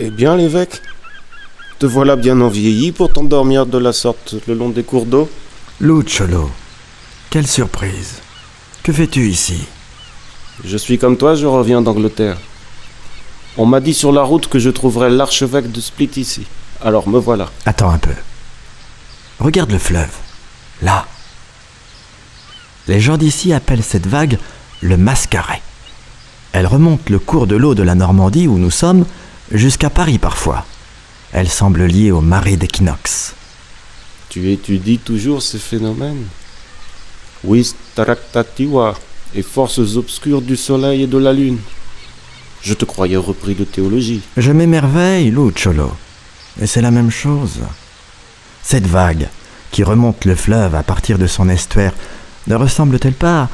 Eh bien, l'évêque Te voilà bien en vieilli pour t'endormir de la sorte le long des cours d'eau Luciolo, quelle surprise. Que fais-tu ici? Je suis comme toi, je reviens d'Angleterre. On m'a dit sur la route que je trouverais l'archevêque de Split ici. Alors me voilà. Attends un peu. Regarde le fleuve. Là. Les gens d'ici appellent cette vague le mascaret. Elle remonte le cours de l'eau de la Normandie où nous sommes jusqu'à Paris parfois. Elle semble liée au marais d'équinoxe. Tu étudies toujours ces phénomènes Oui, Taraktativa et forces obscures du soleil et de la lune. Je te croyais repris de théologie. Je m'émerveille, Luciolo. Et c'est la même chose. Cette vague, qui remonte le fleuve à partir de son estuaire, ne ressemble-t-elle pas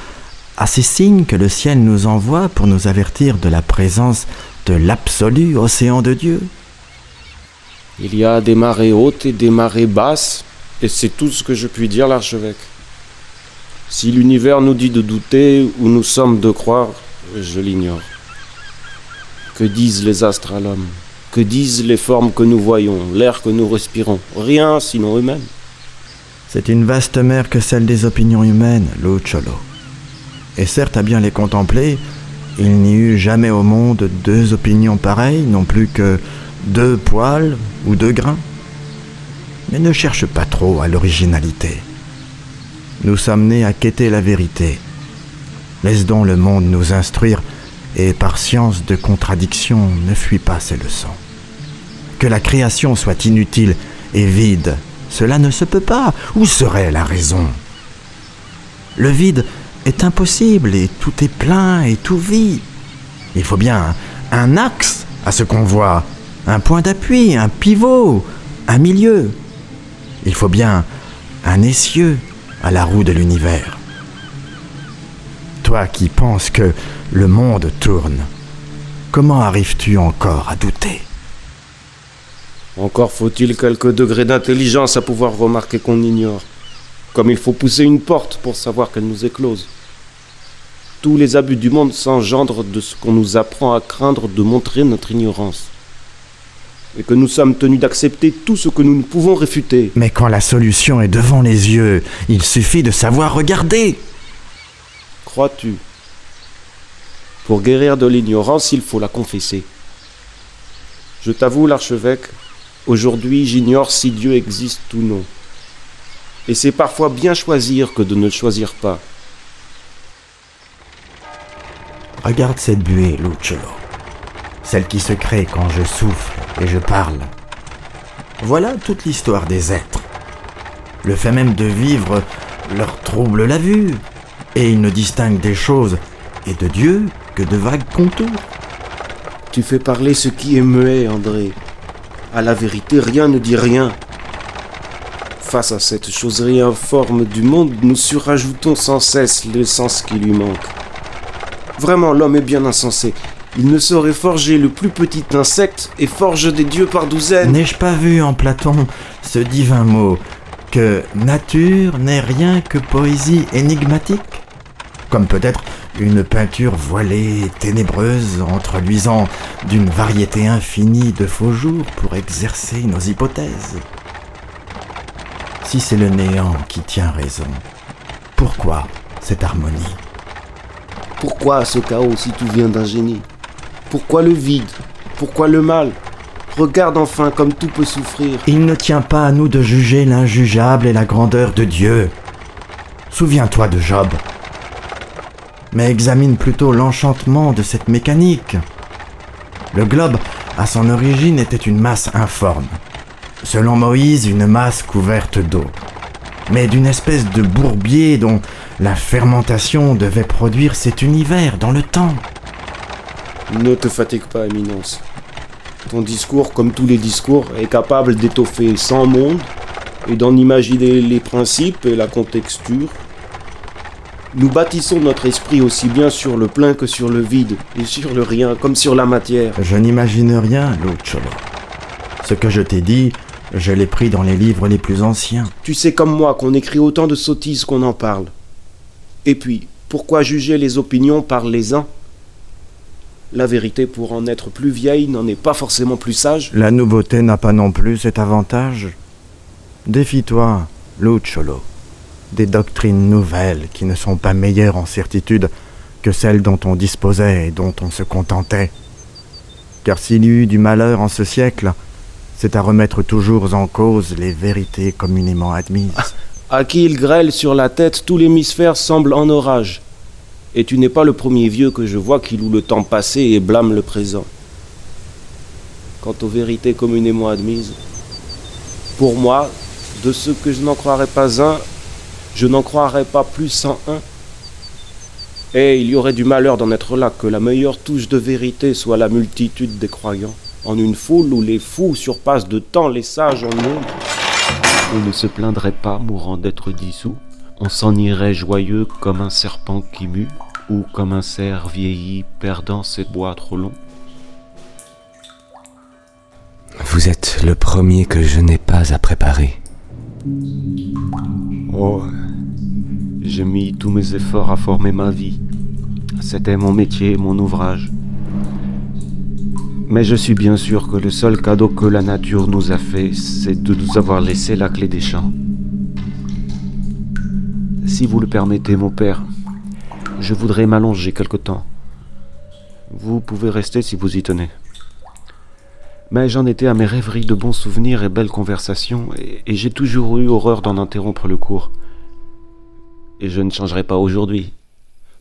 à ces signes que le ciel nous envoie pour nous avertir de la présence de l'absolu océan de Dieu Il y a des marées hautes et des marées basses, et c'est tout ce que je puis dire, l'archevêque. Si l'univers nous dit de douter ou nous sommes de croire, je l'ignore. Que disent les astres à l'homme? Que disent les formes que nous voyons, l'air que nous respirons? Rien sinon eux-mêmes. C'est une vaste mer que celle des opinions humaines, Luciolo. Et certes, à bien les contempler, il n'y eut jamais au monde deux opinions pareilles, non plus que deux poils ou deux grains. Mais ne cherche pas trop à l'originalité. Nous sommes nés à quêter la vérité. Laisse donc le monde nous instruire, et par science de contradiction ne fuis pas ses leçons. Que la création soit inutile et vide, cela ne se peut pas. Où serait la raison? Le vide est impossible et tout est plein et tout vit. Il faut bien un, axe à ce qu'on voit, un point d'appui, un pivot, un milieu. Il faut bien un essieu à la roue de l'univers. Toi qui penses que le monde tourne, comment arrives-tu encore à douter? Encore faut-il quelques degrés d'intelligence à pouvoir remarquer qu'on ignore. Comme il faut pousser une porte pour savoir qu'elle nous éclose. Tous les abus du monde s'engendrent de ce qu'on nous apprend à craindre de montrer notre ignorance. Et que nous sommes tenus d'accepter tout ce que nous ne pouvons réfuter. Mais quand la solution est devant les yeux, il suffit de savoir regarder. Crois-tu? Pour guérir de l'ignorance, il faut la confesser. Je t'avoue, l'archevêque, aujourd'hui j'ignore si Dieu existe ou non. Et c'est parfois bien choisir que de ne le choisir pas. Regarde cette buée, Luciolo. Celle qui se crée quand je souffle et je parle. Voilà toute l'histoire des êtres. Le fait même de vivre leur trouble la vue, et ils ne distinguent des choses et de Dieu que de vagues contours. Tu fais parler ce qui est muet, André. À la vérité, rien ne dit rien. Face à cette choserie informe du monde, nous surajoutons sans cesse l'essence qui lui manque. Vraiment, l'homme est bien insensé. Il ne saurait forger le plus petit insecte et forge des dieux par douzaines. N'ai-je pas vu en Platon ce divin mot que nature n'est rien que poésie énigmatique? Comme peut-être une peinture voilée, ténébreuse, entre luisant d'une variété infinie de faux jours pour exercer nos hypothèses. Si c'est le néant qui tient raison, pourquoi cette harmonie? Pourquoi ce chaos si tout vient d'un génie? Pourquoi le vide? Pourquoi le mal? Regarde enfin comme tout peut souffrir. Il ne tient pas à nous de juger l'injugeable et la grandeur de Dieu. Souviens-toi de Job. Mais examine plutôt l'enchantement de cette mécanique. Le globe, à son origine, était une masse informe. Selon Moïse, une masse couverte d'eau. Mais d'une espèce de bourbier dont la fermentation devait produire cet univers dans le temps. Ne te fatigue pas, Éminence. Ton discours, comme tous les discours, est capable d'étoffer sans monde et d'en imaginer les principes et la contexture. Nous bâtissons notre esprit aussi bien sur le plein que sur le vide, et sur le rien, comme sur la matière. Je n'imagine rien, Luciolo. Ce que je t'ai dit, je l'ai pris dans les livres les plus anciens. Tu sais comme moi qu'on écrit autant de sottises qu'on en parle. Et puis, pourquoi juger les opinions par les uns? La vérité, pour en être plus vieille, n'en est pas forcément plus sage. La nouveauté n'a pas non plus cet avantage. Défie-toi, Lucholo, des doctrines nouvelles qui ne sont pas meilleures en certitude que celles dont on disposait et dont on se contentait. Car s'il y eut du malheur en ce siècle, c'est à remettre toujours en cause les vérités communément admises. À qui il grêle sur la tête, tout l'hémisphère semble en orage. Et tu n'es pas le premier vieux que je vois qui loue le temps passé et blâme le présent. Quant aux vérités communément admises, pour moi, de ce que je n'en croirais pas un, je n'en croirais pas plus en un. Et il y aurait du malheur d'en être là, que la meilleure touche de vérité soit la multitude des croyants, en une foule où les fous surpassent de temps les sages en nombre. On ne se plaindrait pas, mourant d'être dissous, on s'en irait joyeux comme un serpent qui mue, ou comme un cerf vieilli perdant ses bois trop longs. Vous êtes le premier que je n'ai pas à préparer. Oh, j'ai mis tous mes efforts à former ma vie. C'était mon métier, mon ouvrage. Mais je suis bien sûr que le seul cadeau que la nature nous a fait, c'est de nous avoir laissé la clé des champs. Si vous le permettez, mon père, je voudrais m'allonger quelque temps. Vous pouvez rester si vous y tenez. Mais j'en étais à mes rêveries de bons souvenirs et belles conversations, et, j'ai toujours eu horreur d'en interrompre le cours. Et je ne changerai pas aujourd'hui.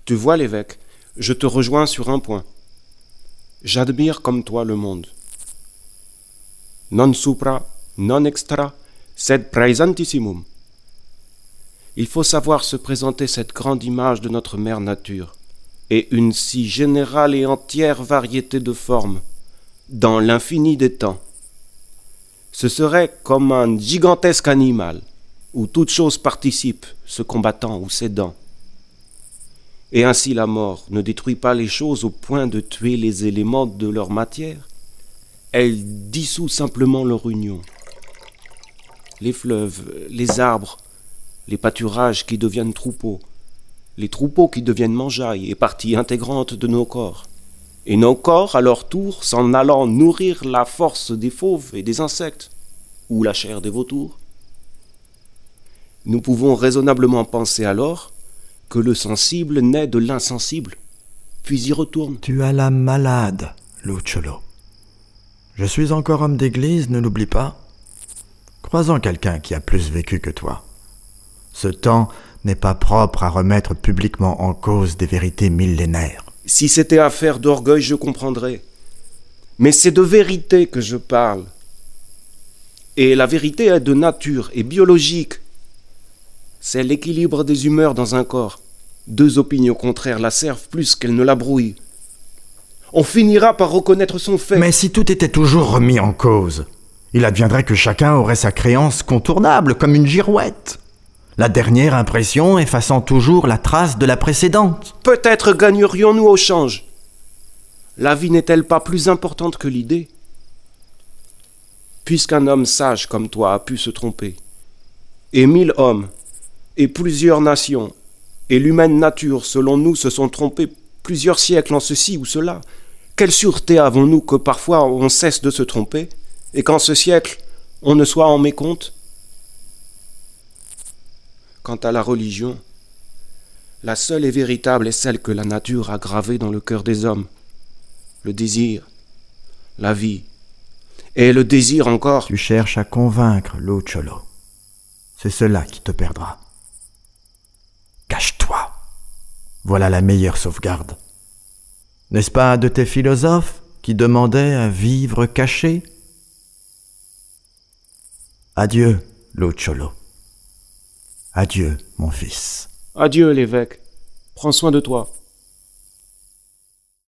Tu vois, l'évêque, je te rejoins sur un point. J'admire comme toi le monde. Non supra, non extra, sed praesantissimum. Il faut savoir se présenter cette grande image de notre mère nature, et une si générale et entière variété de formes, dans l'infini des temps. Ce serait comme un gigantesque animal, où toute chose participe, se combattant ou s'aidant. Et ainsi la mort ne détruit pas les choses au point de tuer les éléments de leur matière, elle dissout simplement leur union. Les fleuves, les arbres, les pâturages qui deviennent troupeaux, les troupeaux qui deviennent mangeailles et parties intégrantes de nos corps, et nos corps, à leur tour, s'en allant nourrir la force des fauves et des insectes, ou la chair des vautours. Nous pouvons raisonnablement penser alors que le sensible naît de l'insensible, puis y retourne. Tu as la malade, Lucholo. Je suis encore homme d'église, ne l'oublie pas. Crois en quelqu'un qui a plus vécu que toi. Ce temps n'est pas propre à remettre publiquement en cause des vérités millénaires. Si c'était affaire d'orgueil, je comprendrais. Mais c'est de vérité que je parle. Et la vérité est de nature et biologique. C'est l'équilibre des humeurs dans un corps. Deux opinions contraires la servent plus qu'elles ne la brouillent. On finira par reconnaître son fait. Mais si tout était toujours remis en cause, il adviendrait que chacun aurait sa créance contournable comme une girouette. La dernière impression effaçant toujours la trace de la précédente. Peut-être gagnerions-nous au change. La vie n'est-elle pas plus importante que l'idée? Puisqu'un homme sage comme toi a pu se tromper, et mille hommes, et plusieurs nations, et l'humaine nature, selon nous, se sont trompés plusieurs siècles en ceci ou cela, quelle sûreté avons-nous que parfois on cesse de se tromper, et qu'en ce siècle on ne soit en mécompte? Quant à la religion, la seule et véritable est celle que la nature a gravée dans le cœur des hommes. Le désir, la vie, et le désir encore. Tu cherches à convaincre Lucholo. C'est cela qui te perdra. Cache-toi. Voilà la meilleure sauvegarde. N'est-ce pas un de tes philosophes qui demandait à vivre caché? Adieu, Lucholo. Adieu, mon fils. Adieu, l'évêque. Prends soin de toi.